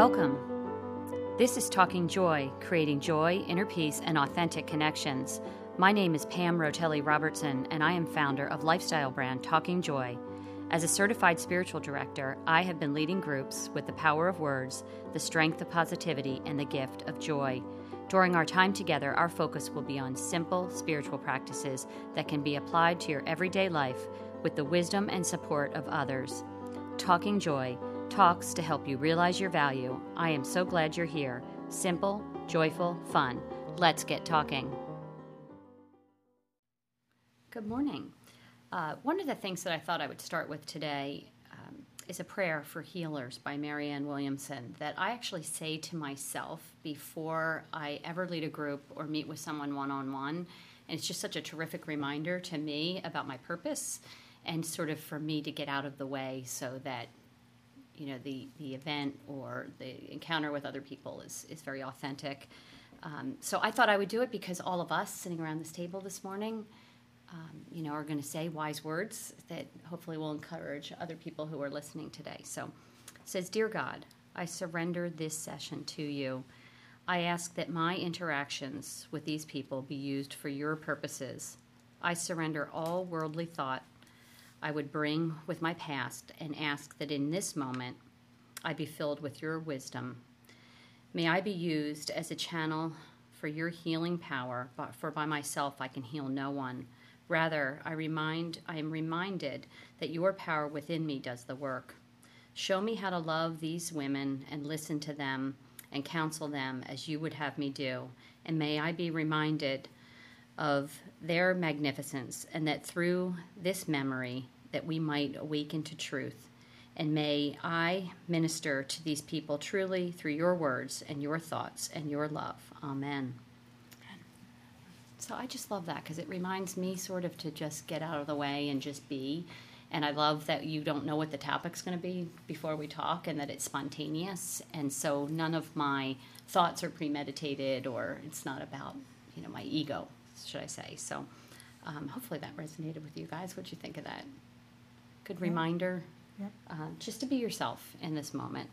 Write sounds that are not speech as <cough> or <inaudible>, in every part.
Welcome. This is Talking Joy, creating joy, inner peace, and authentic connections. My name is Pam Rotelli Robertson, and I am founder of lifestyle brand Talking Joy. As a certified spiritual director, I have been leading groups with the power of words, the strength of positivity, and the gift of joy. During our time together, our focus will be on simple spiritual practices that can be applied to your everyday life with the wisdom and support of others. Talking Joy talks to help you realize your value. I am so glad you're here. Simple, joyful, fun. Let's get talking. Good morning. Uh, one of the things that I thought I would start with today um, is a prayer for healers by Marianne Williamson that I actually say to myself before I ever lead a group or meet with someone one on one. And it's just such a terrific reminder to me about my purpose and sort of for me to get out of the way so that you know the the event or the encounter with other people is is very authentic. Um, so I thought I would do it because all of us sitting around this table this morning um, you know, are going to say wise words that hopefully will encourage other people who are listening today. So it says, Dear God, I surrender this session to you. I ask that my interactions with these people be used for your purposes. I surrender all worldly thought I would bring with my past and ask that in this moment I be filled with your wisdom. May I be used as a channel for your healing power, but for by myself I can heal no one. Rather, I remind I am reminded that your power within me does the work. Show me how to love these women and listen to them and counsel them as you would have me do. And may I be reminded of their magnificence and that through this memory that we might awaken to truth. And may I minister to these people truly through your words and your thoughts and your love. Amen. So I just love that because it reminds me sort of to just get out of the way and just be. And I love that you don't know what the topic's going to be before we talk and that it's spontaneous. And so none of my thoughts are premeditated or it's not about, you know, my ego, should I say. So um, hopefully that resonated with you guys. What'd you think of that? Good yeah. reminder yep. uh, just to be yourself in this moment.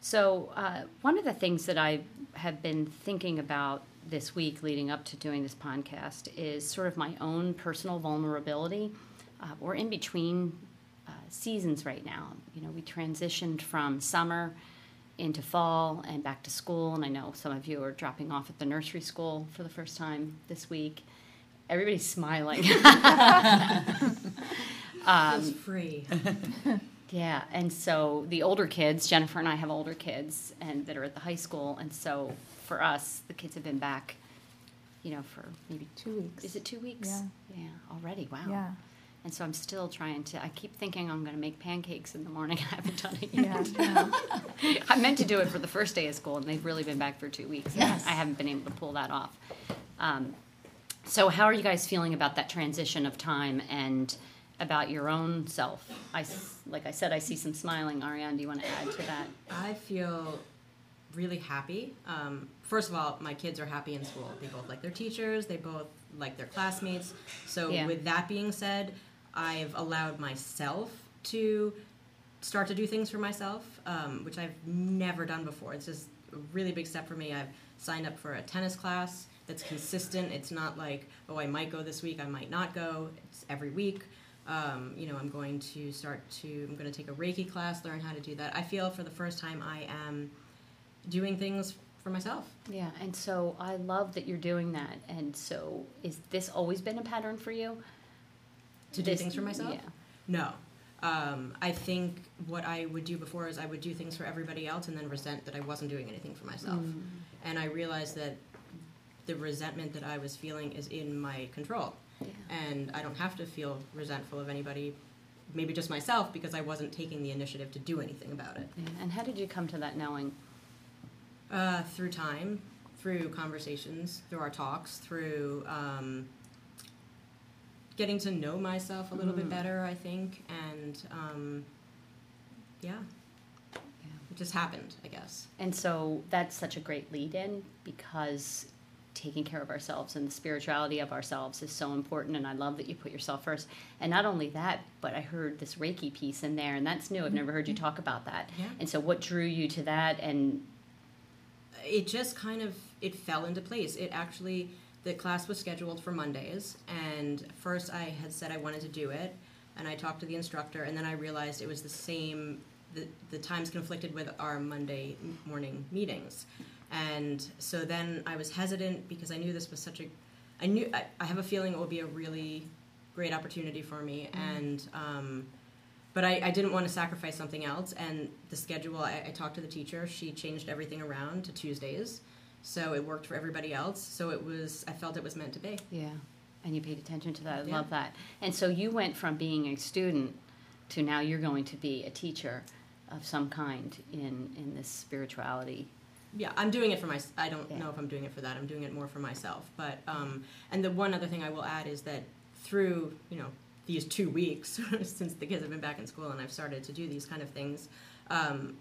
So, uh, one of the things that I have been thinking about this week leading up to doing this podcast is sort of my own personal vulnerability. Uh, we're in between uh, seasons right now. You know, we transitioned from summer into fall and back to school, and I know some of you are dropping off at the nursery school for the first time this week. Everybody's smiling. <laughs> um, it's free. <laughs> yeah, and so the older kids, Jennifer and I have older kids, and that are at the high school, and so for us, the kids have been back, you know, for maybe two weeks. Is it two weeks? Yeah. Yeah, already. Wow. Yeah. And so I'm still trying to. I keep thinking I'm going to make pancakes in the morning. <laughs> I haven't done it yet. Yeah. <laughs> I meant to do it for the first day of school, and they've really been back for two weeks. Yes. I haven't been able to pull that off. Um, so, how are you guys feeling about that transition of time and about your own self? I, like I said, I see some smiling. Ariane, do you want to add to that? I feel really happy. Um, first of all, my kids are happy in school. They both like their teachers. They both like their classmates. So yeah. with that being said, I've allowed myself to start to do things for myself, um, which I've never done before. It's just a really big step for me. I've signed up for a tennis class that's consistent. It's not like, oh, I might go this week, I might not go. It's every week. Um, you know, I'm going to start to, I'm going to take a Reiki class, learn how to do that. I feel for the first time I am doing things for myself. Yeah, and so I love that you're doing that. And so, is this always been a pattern for you? To this, do things for myself? Yeah. No. Um, I think what I would do before is I would do things for everybody else and then resent that I wasn't doing anything for myself. Mm. And I realized that the resentment that I was feeling is in my control. Yeah. And I don't have to feel resentful of anybody, maybe just myself, because I wasn't taking the initiative to do anything about it. Yeah. And how did you come to that knowing? Uh, through time, through conversations, through our talks, through um, getting to know myself a little mm. bit better, I think, and um, yeah. yeah, it just happened, I guess. And so that's such a great lead in because taking care of ourselves and the spirituality of ourselves is so important and i love that you put yourself first and not only that but i heard this reiki piece in there and that's new i've never heard you talk about that Yeah. and so what drew you to that and it just kind of it fell into place. It actually the class was scheduled for Mondays, and first I had said I wanted to do it, and I talked to the instructor, and then I realized it was the same. The, the times conflicted with our Monday morning meetings, and so then I was hesitant because I knew this was such a, I knew I, I have a feeling it will be a really great opportunity for me, and um, but I, I didn't want to sacrifice something else and the schedule I, I talked to the teacher she changed everything around to tuesdays so it worked for everybody else. So it was i felt it was meant to be. Yeah. And you paid attention to that. I Yeah. love that. And so you went from being a student to now you're going to be a teacher of some kind in in this spirituality. Yeah i'm doing it for my i don't Yeah. know if i'm doing it for that. I'm doing it more for myself. But um, and the one other thing i will add is that through you know these two weeks <laughs> since the kids have been back in school and i've started to do these kind of things um,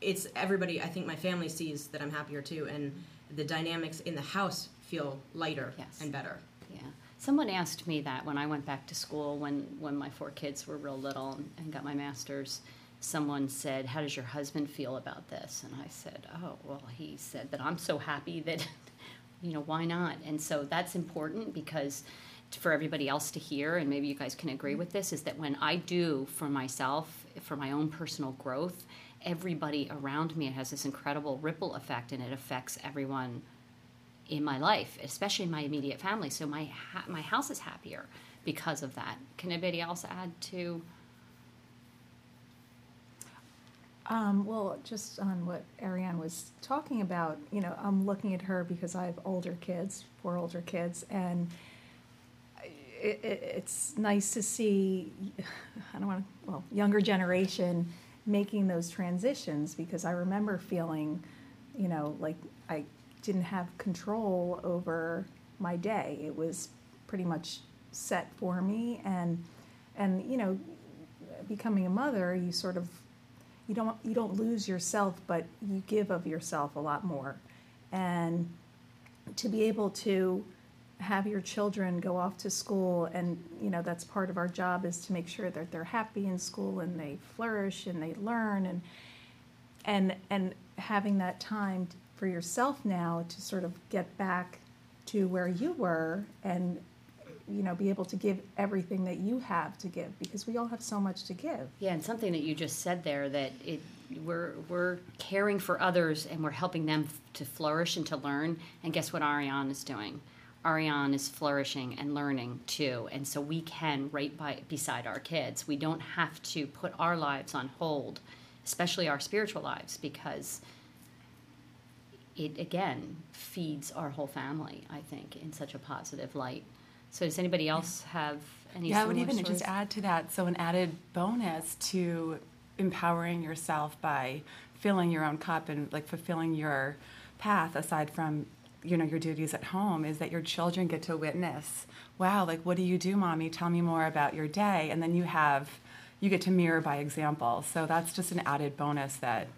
it's everybody i think my family sees that i'm happier too. And the dynamics in the house feel lighter Yes. and better Yeah. Someone asked me that when I went back to school when, when my four kids were real little and, and got my master's. Someone said, How does your husband feel about this? And I said, Oh, well, he said that I'm so happy that, <laughs> you know, why not? And so that's important because for everybody else to hear, and maybe you guys can agree mm-hmm. with this, is that when I do for myself, for my own personal growth, everybody around me, it has this incredible ripple effect and it affects everyone in my life, especially my immediate family. So my ha- my house is happier because of that. Can anybody else add to? Um, well, just on what Ariane was talking about, you know, I'm looking at her because I have older kids, four older kids, and it, it, it's nice to see, I don't want to, well, younger generation making those transitions because I remember feeling, you know, like I didn't have control over my day. It was pretty much set for me, and and you know, becoming a mother, you sort of you don't you don't lose yourself, but you give of yourself a lot more, and to be able to have your children go off to school and you know that's part of our job is to make sure that they're happy in school and they flourish and they learn and and and having that time for yourself now to sort of get back to where you were and you know be able to give everything that you have to give because we all have so much to give Yeah, and something that you just said there that it we're we're caring for others and we're helping them f- to flourish and to learn. And guess what Ariane is doing? Ariane is flourishing and learning too, and so we can right by beside our kids. We don't have to put our lives on hold, especially our spiritual lives, because it again feeds our whole family. I think in such a positive light. So does anybody else have any? Yeah, I would even stories? just add to that. So, an added bonus to empowering yourself by filling your own cup and like fulfilling your path aside from you know your duties at home is that your children get to witness wow like what do you do mommy? Tell me more about your day. And then you have you get to mirror by example. So that's just an added bonus that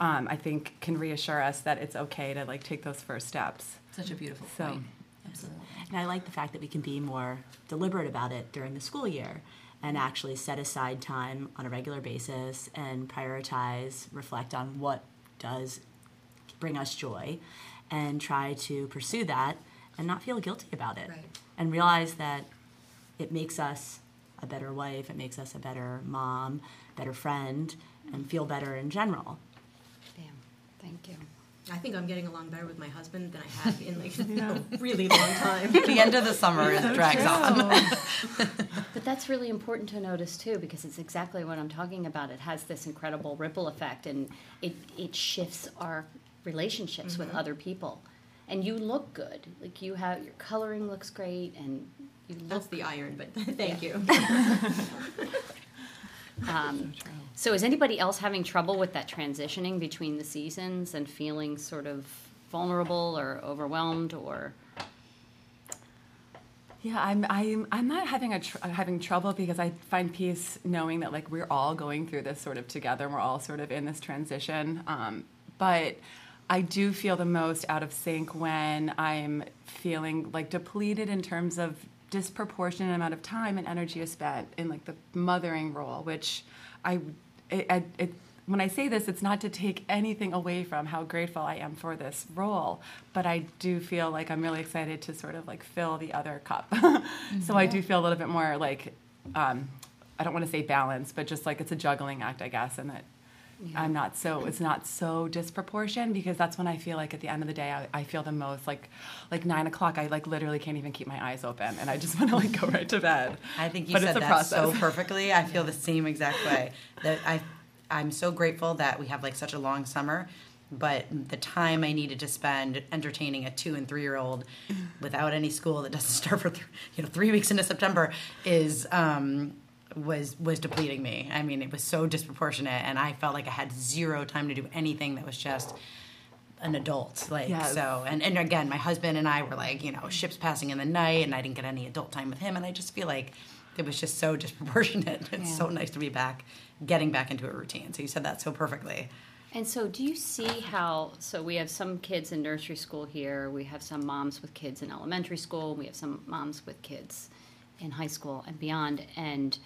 um, i think can reassure us that it's okay to like take those first steps. Such a beautiful So- point. Absolutely. And I like the fact that we can be more deliberate about it during the school year and actually set aside time on a regular basis and prioritize, reflect on what does bring us joy and try to pursue that and not feel guilty about it. Right. And realize that it makes us a better wife, it makes us a better mom, better friend, and feel better in general. Damn, thank you. I think I'm getting along better with my husband than I have in like <laughs> <laughs> a really long time. <laughs> the end of the summer is drags on. But that's really important to notice too, because it's exactly what I'm talking about. It has this incredible ripple effect, and it it shifts our relationships with other people. And you look good. Like you have your coloring looks great, and you look. That's the iron, but <laughs> thank you. <laughs> <laughs> Um, so is anybody else having trouble with that transitioning between the seasons and feeling sort of vulnerable or overwhelmed or? Yeah, I'm I'm I'm not having a tr- having trouble because I find peace knowing that like we're all going through this sort of together. and We're all sort of in this transition. Um, but I do feel the most out of sync when I'm feeling like depleted in terms of disproportionate amount of time and energy is spent in like the mothering role, which I, it, it, when I say this, it's not to take anything away from how grateful I am for this role, but I do feel like I'm really excited to sort of like fill the other cup. mm-hmm. <laughs> So I do feel a little bit more like, um, I don't want to say balance, but just like it's a juggling act, I guess, and that yeah. I'm not so it's not so disproportionate because that's when I feel like at the end of the day I, I, feel the most like like nine o'clock I like literally can't even keep my eyes open and I just <laughs> want to like go right to bed. I think you but said that process. so <laughs> perfectly. I feel the same exact way. That I I'm so grateful that we have like such a long summer. But the time I needed to spend entertaining a two and three year old <laughs> without any school that doesn't start for th- you know three weeks into September is um, was was depleting me. I mean, it was so disproportionate, and I felt like I had zero time to do anything that was just an adult. Like yes. so, and and again, my husband and I were like, you know, ships passing in the night, and I didn't get any adult time with him, and I just feel like it was just so <laughs> disproportionate. It's yeah. so nice to be back, getting back into a routine. So you said that so perfectly. And so, do you see how? So, we have some kids in nursery school here. We have some moms with kids in elementary school. We have some moms with kids in high school and beyond. And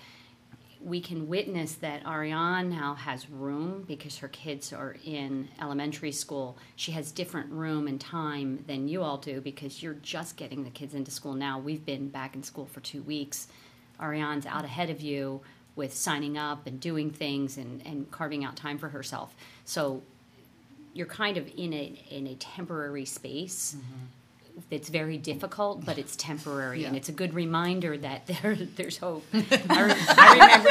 we can witness that Ariane now has room because her kids are in elementary school. She has different room and time than you all do because you're just getting the kids into school now. We've been back in school for two weeks. Ariane's out ahead of you with signing up and doing things and, and carving out time for herself. So you're kind of in a in a temporary space. Mm-hmm it's very difficult, but it's temporary, yeah. and it's a good reminder that there <laughs> there's hope. <laughs> I, I remember,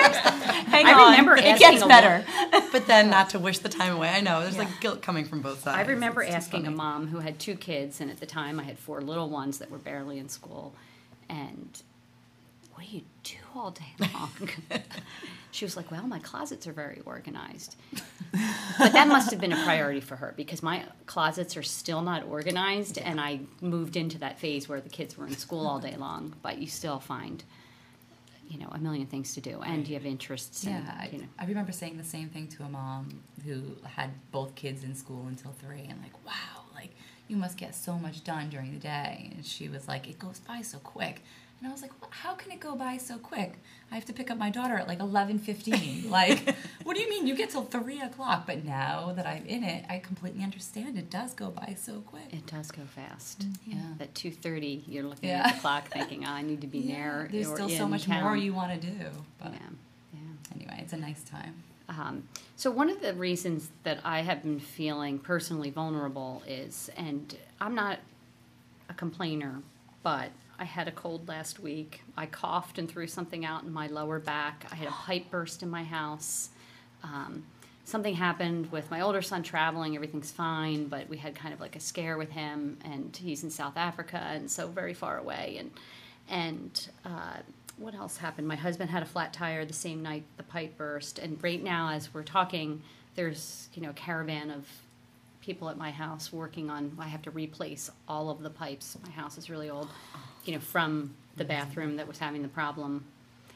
Hang I on. remember it gets better, but then not to wish the time away. I know there's yeah. like guilt coming from both sides. I remember it's asking a mom who had two kids, and at the time I had four little ones that were barely in school, and what do you do all day long? <laughs> she was like, Well, my closets are very organized. But that must have been a priority for her because my closets are still not organized, and I moved into that phase where the kids were in school all day long, but you still find. You know, a million things to do, and you have interests. Yeah, and, you know. I, I remember saying the same thing to a mom who had both kids in school until three, and like, wow, like you must get so much done during the day. And she was like, it goes by so quick. And I was like, well, how can it go by so quick? I have to pick up my daughter at like 11.15. <laughs> like, what do you mean you get till 3 o'clock? But now that I'm in it, I completely understand. It does go by so quick. It does go fast. Mm-hmm. Yeah. At 2.30, you're looking yeah. at the clock thinking, oh, I need to be yeah. near There's still so much town. more you want to do. But yeah. yeah. anyway, it's a nice time. Um, so one of the reasons that I have been feeling personally vulnerable is, and I'm not a complainer, but I had a cold last week. I coughed and threw something out in my lower back. I had a pipe burst in my house. Um, something happened with my older son traveling. Everything's fine, but we had kind of like a scare with him, and he's in South Africa, and so very far away. And and uh, what else happened? My husband had a flat tire the same night the pipe burst, and right now, as we're talking, there's you know a caravan of people at my house working on. I have to replace all of the pipes. My house is really old, you know, from the bathroom that was having the problem.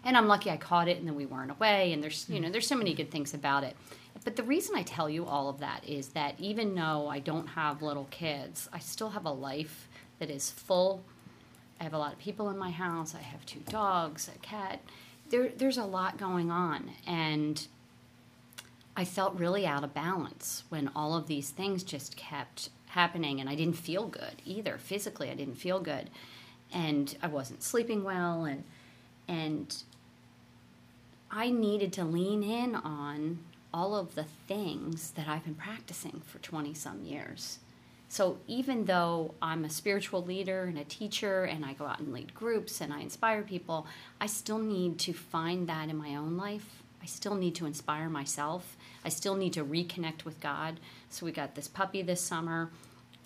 And I'm lucky I caught it, and then we weren't away. And there's you know there's so many good things about it. But the reason I tell you all of that is that even though I don't have little kids, I still have a life that is full. I have a lot of people in my house. I have two dogs, a cat. There, there's a lot going on, and I felt really out of balance when all of these things just kept happening and I didn't feel good either. Physically, I didn't feel good. And I wasn't sleeping well and and I needed to lean in on all of the things that I've been practicing for 20 some years. So even though I'm a spiritual leader and a teacher and I go out and lead groups and I inspire people, I still need to find that in my own life. I still need to inspire myself I still need to reconnect with God. So we got this puppy this summer,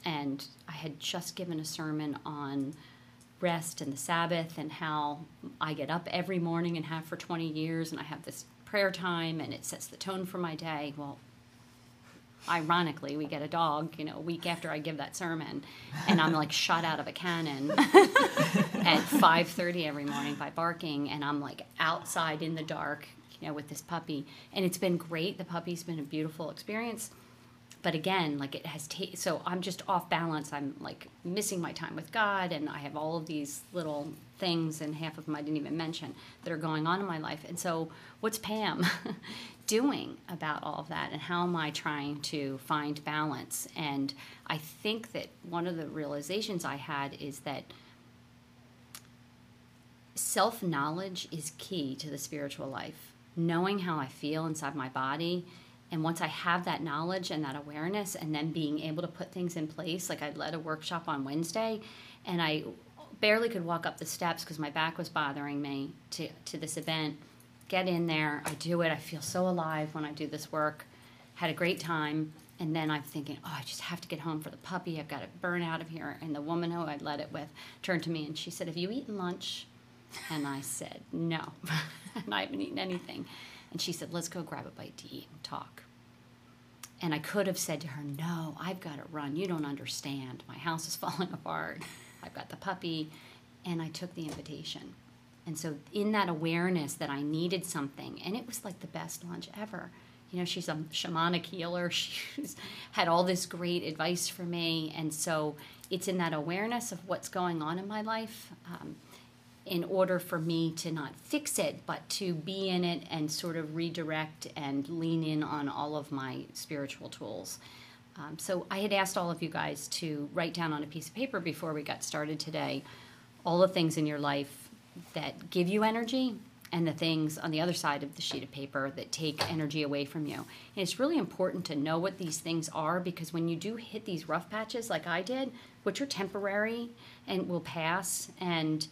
and I had just given a sermon on rest and the Sabbath and how I get up every morning and have for 20 years, and I have this prayer time, and it sets the tone for my day. Well, ironically, we get a dog, you know, a week after I give that sermon, and I'm like shot out of a cannon <laughs> at 5:30 every morning by barking, and I'm like outside in the dark, you know, with this puppy. And it's been great. The puppy's been a beautiful experience. But again, like it has ta- so I'm just off balance. I'm like missing my time with God, and I have all of these little things, and half of them I didn't even mention that are going on in my life. And so, what's Pam <laughs> doing about all of that, and how am I trying to find balance? And I think that one of the realizations I had is that self knowledge is key to the spiritual life. Knowing how I feel inside my body and once I have that knowledge and that awareness, and then being able to put things in place, like I led a workshop on Wednesday, and I barely could walk up the steps because my back was bothering me to, to this event. Get in there, I do it. I feel so alive when I do this work. Had a great time. And then I'm thinking, oh, I just have to get home for the puppy. I've got to burn out of here. And the woman who I led it with turned to me and she said, Have you eaten lunch? And I said, No. <laughs> and I haven't eaten anything. And she said, Let's go grab a bite to eat and talk. And I could have said to her, No, I've got to run. You don't understand. My house is <laughs> falling apart. I've got the puppy. And I took the invitation. And so, in that awareness that I needed something, and it was like the best lunch ever. You know, she's a shamanic healer. <laughs> She's had all this great advice for me. And so, it's in that awareness of what's going on in my life. Um, in order for me to not fix it, but to be in it and sort of redirect and lean in on all of my spiritual tools. Um, so I had asked all of you guys to write down on a piece of paper before we got started today all the things in your life that give you energy and the things on the other side of the sheet of paper that take energy away from you. And it's really important to know what these things are because when you do hit these rough patches like I did, which are temporary and will pass and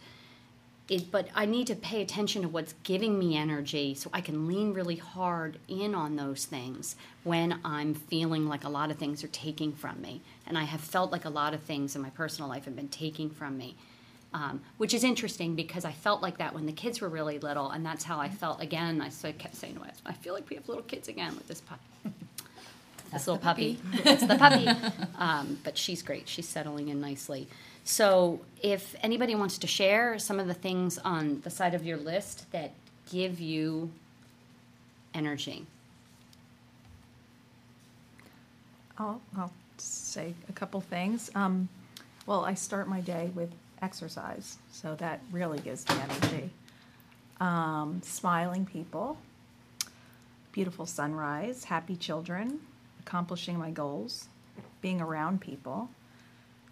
it, but I need to pay attention to what's giving me energy so I can lean really hard in on those things when I'm feeling like a lot of things are taking from me. And I have felt like a lot of things in my personal life have been taking from me. Um, which is interesting because I felt like that when the kids were really little, and that's how I felt again. I kept saying myself, I feel like we have little kids again with this puppy. this little puppy. puppy. it's the puppy. <laughs> Um, but she's great. She's settling in nicely. So, if anybody wants to share some of the things on the side of your list that give you energy, I'll, I'll say a couple things. Um, well, I start my day with exercise, so that really gives me energy. Um, smiling people, beautiful sunrise, happy children, accomplishing my goals, being around people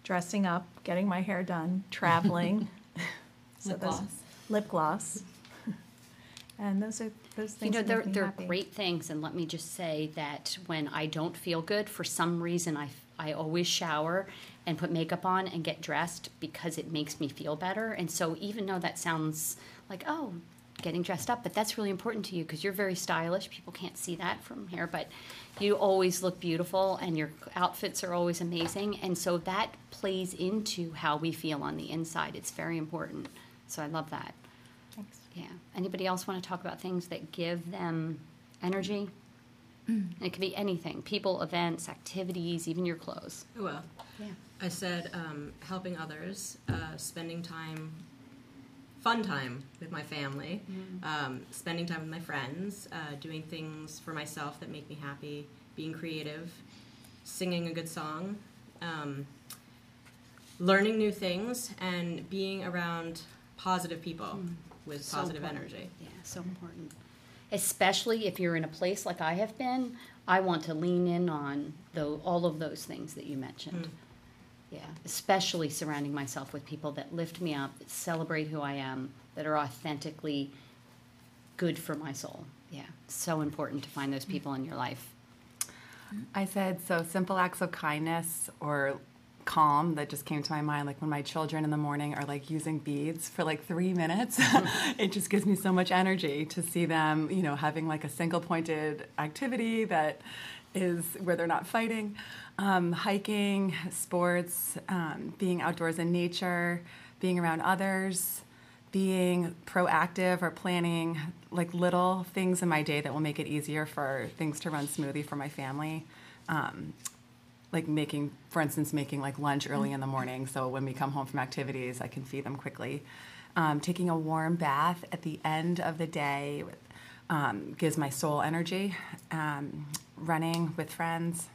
dressing up, getting my hair done, <laughs> traveling. so lip gloss. Lip gloss. and those are those things. You know, they're they're happy. great things. And let me just say that when I don't feel good, for some reason, I I always shower and put makeup on and get dressed because it makes me feel better. And so even though that sounds like oh getting dressed up, but that's really important to you because you're very stylish. People can't see that from here, but you always look beautiful and your outfits are always amazing. And so that plays into how we feel on the inside. It's very important. So I love that. Thanks. Yeah. Anybody else want to talk about things that give them energy? Mm. It could be anything people, events, activities, even your clothes. Well, yeah. I said um, helping others, uh, spending time fun time with my family, mm. um, spending time with my friends, uh, doing things for myself that make me happy, being creative, singing a good song, um, learning new things, and being around positive people mm. with so positive important. energy. Yeah, so important. Especially if you're in a place like I have been, I want to lean in on the, all of those things that you mentioned. Mm. Yeah, especially surrounding myself with people that lift me up, that celebrate who I am, that are authentically good for my soul. Yeah, so important to find those people in your life. I said so simple acts of kindness or calm that just came to my mind like when my children in the morning are like using beads for like three minutes <laughs> it just gives me so much energy to see them you know having like a single pointed activity that is where they're not fighting um, hiking, sports, um, being outdoors in nature, being around others, being proactive or planning like little things in my day that will make it easier for things to run smoothly for my family. Um, like making, for instance, making like lunch early in the morning so when we come home from activities, I can feed them quickly. Um, taking a warm bath at the end of the day um, gives my soul energy. Um, running with friends,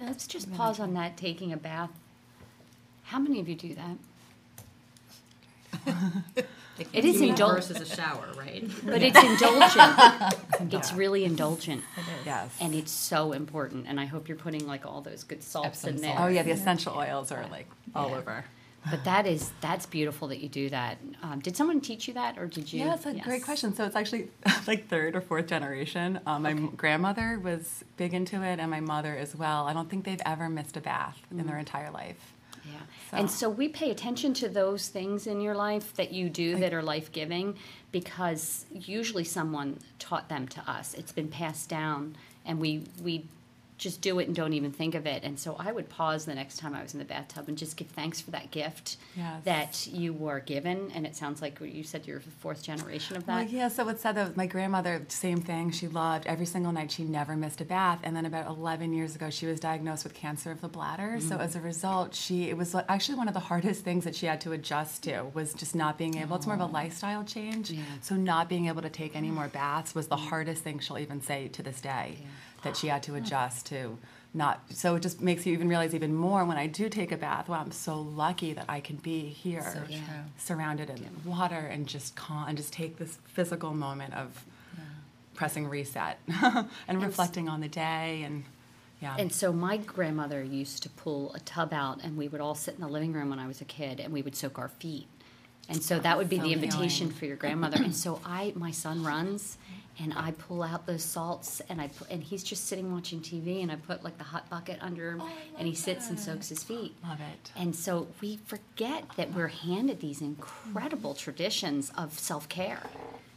Let's just pause on that. Taking a bath. How many of you do that? <laughs> It is indulgent, versus a shower, right? but it's indulgent. <laughs> It's really indulgent, Yes. and it's so important. And I hope you're putting like all those good salts Epsom in there. salt. oh yeah, the essential oils are like all Yeah. over. But that is that's beautiful that you do that. Um, did someone teach you that, or did you? Yeah, it's a great question. So it's actually <laughs> like third or fourth generation. Um, my grandmother was big into it, and my mother as well. I don't think they've ever missed a bath in their entire life. Yeah. So- And so we pay attention to those things in your life that you do that are life giving because usually someone taught them to us. It's been passed down and we we just do it and don't even think of it. And so I would pause the next time I was in the bathtub and just give thanks for that gift Yes. that you were given. And it sounds like you said you're the fourth generation of Well, that. yeah. So what's sad though, my grandmother, same thing. She loved every single night. She never missed a bath. And then about 11 years ago, she was diagnosed with cancer of the bladder. So Mm. as a result, she it was actually one of the hardest things that she had to adjust to was just not being able. It's more of a lifestyle change. Yeah. So not being able to take any more baths was the hardest thing she'll even say to this day. That she had to adjust to. Not so it just makes you even realize even more when I do take a bath. Wow, I'm so lucky that I can be here So Yeah. surrounded in water and just calm and just take this physical moment of pressing reset <laughs> and reflecting on the day and yeah And so my grandmother used to pull a tub out, and we would all sit in the living room when I was a kid, and we would soak our feet. And so that would be So the invitation healing. for your grandmother. And so I, my son runs, and I pull out those salts, and I pu- and he's just sitting watching TV, and I put like the hot bucket under him, and he sits and soaks his feet. love it And so we forget that we're handed these incredible traditions of self care,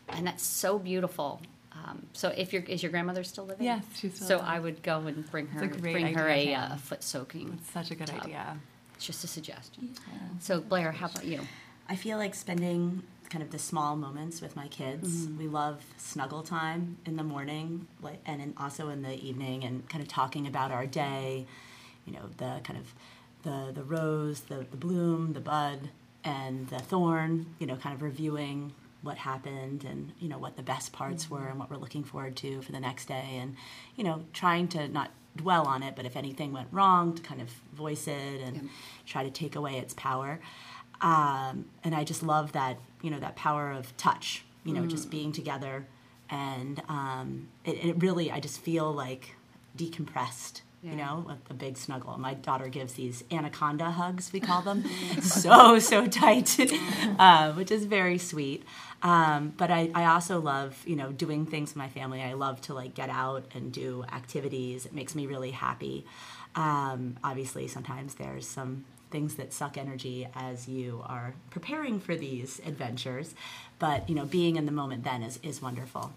and that's so beautiful. Um, so if your is your grandmother still living? Yes, she's still So living. I would go and bring her a great bring her a, uh, foot soaking. it's such a good tub. idea It's just a suggestion. So Blair, how about you? I feel like spending kind of the small moments with my kids. Mm-hmm. We love snuggle time in the morning, like, and in, also in the evening, and kind of talking about our day. You know, the kind of the the rose, the the bloom, the bud, and the thorn. You know, kind of reviewing what happened and you know what the best parts mm-hmm. were and what we're looking forward to for the next day, and you know, trying to not dwell on it, but if anything went wrong, to kind of voice it and try to take away its power um, and I just love that you know that power of touch. You know, just being together, and um, it, it really I just feel like decompressed. You know, with a big snuggle. My daughter gives these anaconda hugs, we call them, <laughs> <laughs> so so tight, <laughs> uh, which is very sweet. Um, but I, I also love you know doing things with my family. I love to like get out and do activities. It makes me really happy. Um, obviously, sometimes there's some things that suck energy as you are preparing for these adventures, but you know being in the moment then is is wonderful.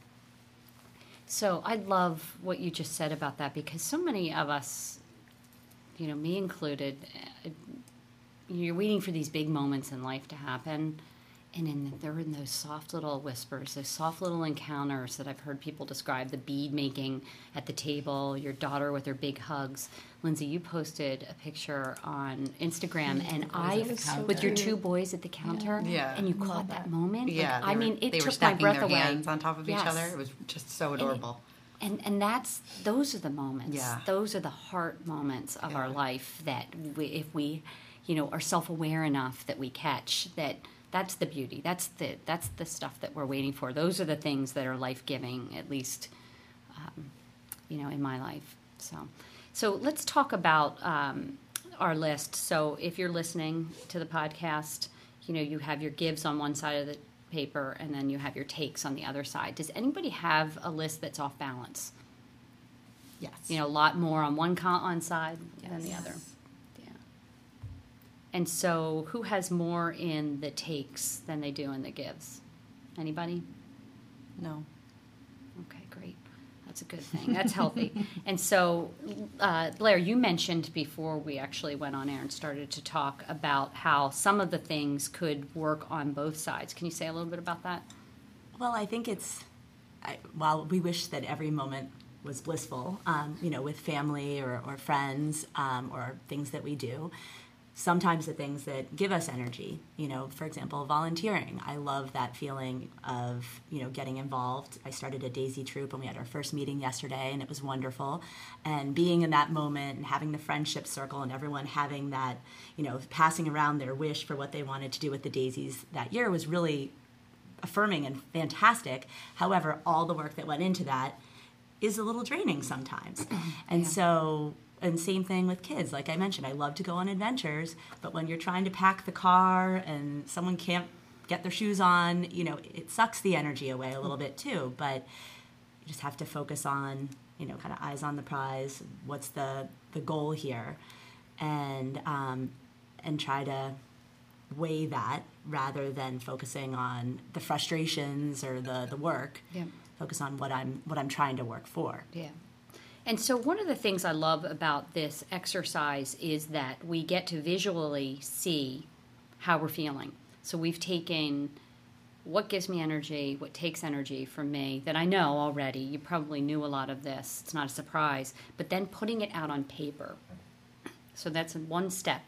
So I love what you just said about that because so many of us, you know, me included, uh, you're waiting for these big moments in life to happen. And in, they're in those soft little whispers, those soft little encounters that I've heard people describe the bead making at the table, your daughter with her big hugs. Lindsay, you posted a picture on Instagram, and I, at the counter. with your two boys at the counter, Yeah. and you caught that moment. Like, Yeah, I were- mean, it they were took my breath their away. hands on top of each other. It was just so adorable. And and that's those are the moments. Yeah. Those are the heart moments of our life that we, if we, you know, are self aware enough that we catch that that's the beauty. That's the that's the stuff that we're waiting for. Those are the things that are life giving. At least, um, you know, in my life. So, so let's talk about um, our list. So if you're listening to the podcast, you know, you have your gives on one side of the paper and then you have your takes on the other side. Does anybody have a list that's off balance? Yes. You know, a lot more on one con- on side than the other. And so, who has more in the takes than they do in the gives? Anybody? No. Okay, great. That's a good thing. That's healthy. <laughs> and so, uh, Blair, you mentioned before we actually went on air and started to talk about how some of the things could work on both sides. Can you say a little bit about that? Well, I think it's I, while we wish that every moment was blissful, um, you know, with family or, or friends um, or things that we do. Sometimes the things that give us energy you know for example volunteering. I love that feeling of you know getting involved. I started a daisy troop and we had our first meeting yesterday and it was wonderful. And being in that moment and having the friendship circle and everyone having that you know passing around their wish for what they wanted to do with the daisies that year was really affirming and fantastic. However all the work that went into that is a little draining sometimes. <clears throat> And yeah. so and same thing with kids. Like i mentioned i love to go on adventures but when you're trying to pack the car and someone can't get their shoes on you know it sucks the energy away a little bit too. But you just have to focus on you know kind of eyes on the prize what's the the goal here? And um, and try to weigh that rather than focusing on the frustrations or the the work. Yeah. focus on what i'm what i'm trying to work for. Yeah and so, one of the things I love about this exercise is that we get to visually see how we're feeling. So, we've taken what gives me energy, what takes energy from me that I know already. You probably knew a lot of this, it's not a surprise, but then putting it out on paper. So, that's one step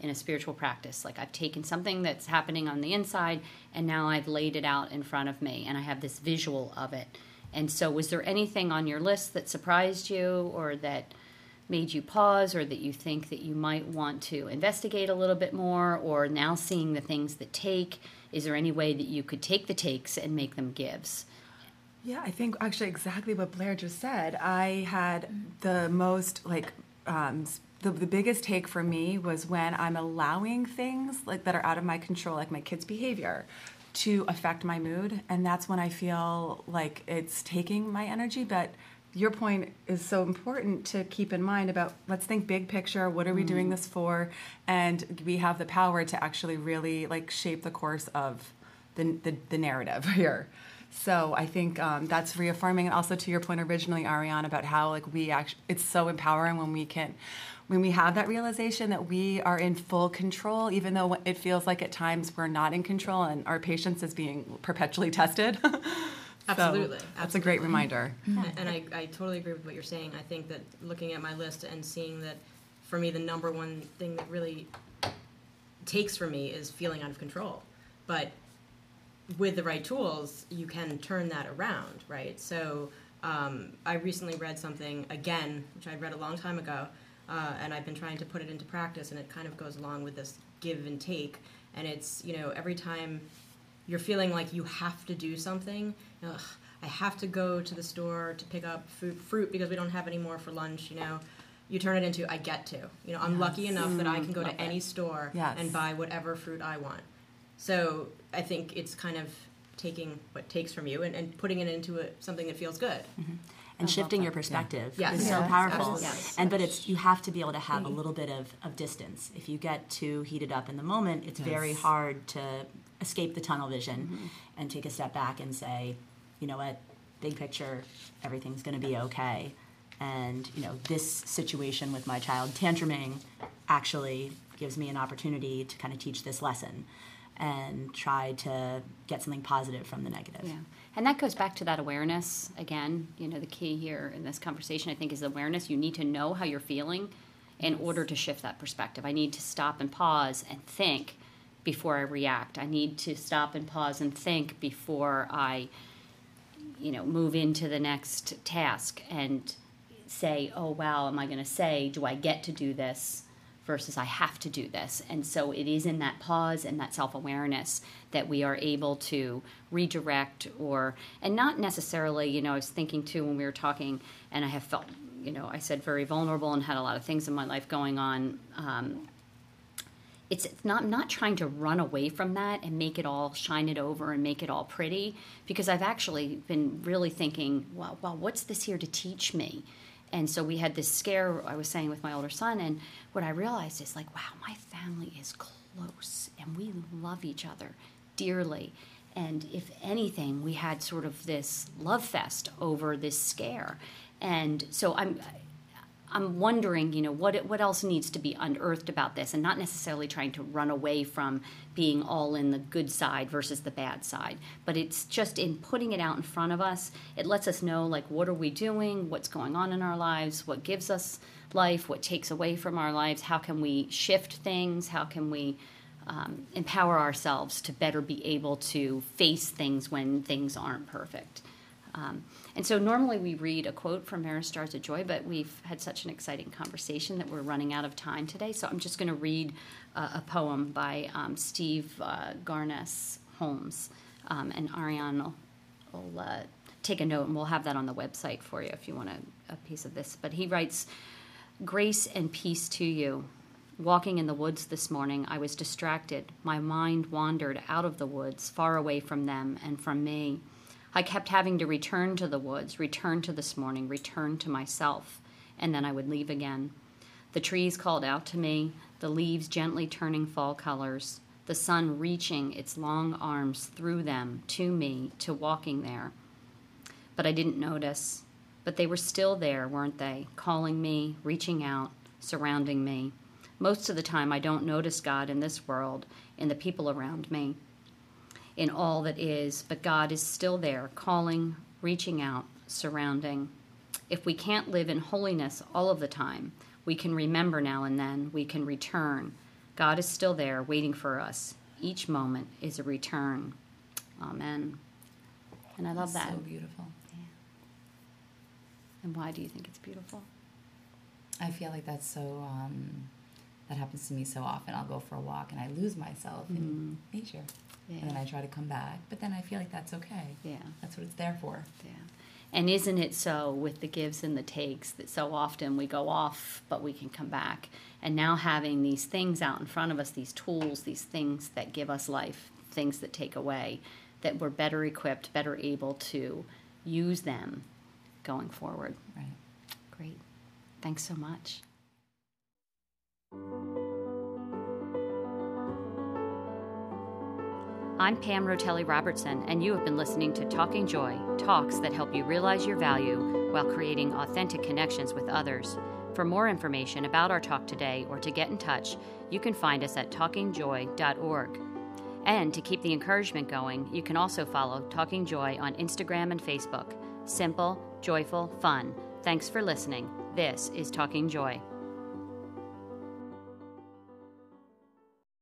in a spiritual practice. Like, I've taken something that's happening on the inside and now I've laid it out in front of me and I have this visual of it and so, was there anything on your list that surprised you or that made you pause or that you think that you might want to investigate a little bit more? Or now seeing the things that take is there any way that you could take the takes and make them gives? Yeah i think actually exactly what blair just said. I had the most like um, the, the biggest take for me was when i'm allowing things like that are out of my control like my kids behavior to affect my mood and that's when i feel like it's taking my energy. But your point is so important to keep in mind about let's think big picture what are we mm. doing this for? And we have the power to actually really like shape the course of the, the, the narrative <laughs> here. So i think um, that's reaffirming. And also to your point originally ariane about how like we actually it's so empowering when we can when we have that realization that we are in full control, even though it feels like at times we're not in control and our patience is being perpetually tested. <laughs> Absolutely. So that's a great reminder. Mm-hmm. And I, I totally agree with what you're saying. I think that looking at my list and seeing that for me, the number one thing that really takes for me is feeling out of control. But with the right tools, you can turn that around, right? So um, I recently read something again, which I read a long time ago, uh, and I've been trying to put it into practice, and it kind of goes along with this give and take. And it's you know every time you're feeling like you have to do something, ugh, I have to go to the store to pick up food, fruit because we don't have any more for lunch. You know, you turn it into I get to. You know, I'm yes. lucky enough mm, that I can go to mm, any store yes. and buy whatever fruit I want. So I think it's kind of taking what takes from you and, and putting it into a, something that feels good. Mm-hmm and shifting your perspective yeah. is so powerful. Yes. And but it's you have to be able to have a little bit of, of distance. If you get too heated up in the moment, it's yes. very hard to escape the tunnel vision mm-hmm. and take a step back and say, you know what, big picture, everything's going to be okay. And you know this situation with my child tantruming actually gives me an opportunity to kind of teach this lesson and try to get something positive from the negative. Yeah. And that goes back to that awareness again. You know, the key here in this conversation, I think, is awareness. You need to know how you're feeling in yes. order to shift that perspective. I need to stop and pause and think before I react. I need to stop and pause and think before I, you know, move into the next task and say, oh, wow, am I going to say, do I get to do this? Versus I have to do this. And so it is in that pause and that self awareness that we are able to redirect or, and not necessarily, you know, I was thinking too when we were talking, and I have felt, you know, I said very vulnerable and had a lot of things in my life going on. Um, it's not I'm not trying to run away from that and make it all shine it over and make it all pretty because I've actually been really thinking, well, well, what's this here to teach me? And so we had this scare I was saying with my older son, and what I realized is like, wow, my family is close and we love each other dearly. And if anything, we had sort of this love fest over this scare. And so I'm I'm wondering, you know, what what else needs to be unearthed about this, and not necessarily trying to run away from being all in the good side versus the bad side, but it's just in putting it out in front of us. It lets us know, like, what are we doing, what's going on in our lives, what gives us life, what takes away from our lives, how can we shift things, how can we um, empower ourselves to better be able to face things when things aren't perfect. Um, and so normally we read a quote from Mary Stars of Joy, but we've had such an exciting conversation that we're running out of time today. So I'm just going to read uh, a poem by um, Steve uh, Garnaas Holmes, um, and Ariane will, will uh, take a note, and we'll have that on the website for you if you want a, a piece of this. But he writes, "Grace and peace to you." Walking in the woods this morning, I was distracted. My mind wandered out of the woods, far away from them and from me. I kept having to return to the woods, return to this morning, return to myself, and then I would leave again. The trees called out to me, the leaves gently turning fall colors, the sun reaching its long arms through them to me, to walking there. But I didn't notice. But they were still there, weren't they? Calling me, reaching out, surrounding me. Most of the time, I don't notice God in this world, in the people around me in all that is, but God is still there, calling, reaching out, surrounding. If we can't live in holiness all of the time, we can remember now and then, we can return. God is still there, waiting for us. Each moment is a return. Amen. And I love That's that. So beautiful. Yeah. And why do you think it's beautiful? I feel like that's so. Um, that happens to me so often. I'll go for a walk and I lose myself mm. in nature. Yeah. And then I try to come back. But then I feel like that's okay. Yeah. That's what it's there for. Yeah. And isn't it so with the gives and the takes that so often we go off, but we can come back? And now having these things out in front of us, these tools, these things that give us life, things that take away, that we're better equipped, better able to use them going forward. Right. Great. Thanks so much. I'm Pam Rotelli Robertson, and you have been listening to Talking Joy talks that help you realize your value while creating authentic connections with others. For more information about our talk today or to get in touch, you can find us at talkingjoy.org. And to keep the encouragement going, you can also follow Talking Joy on Instagram and Facebook. Simple, joyful, fun. Thanks for listening. This is Talking Joy.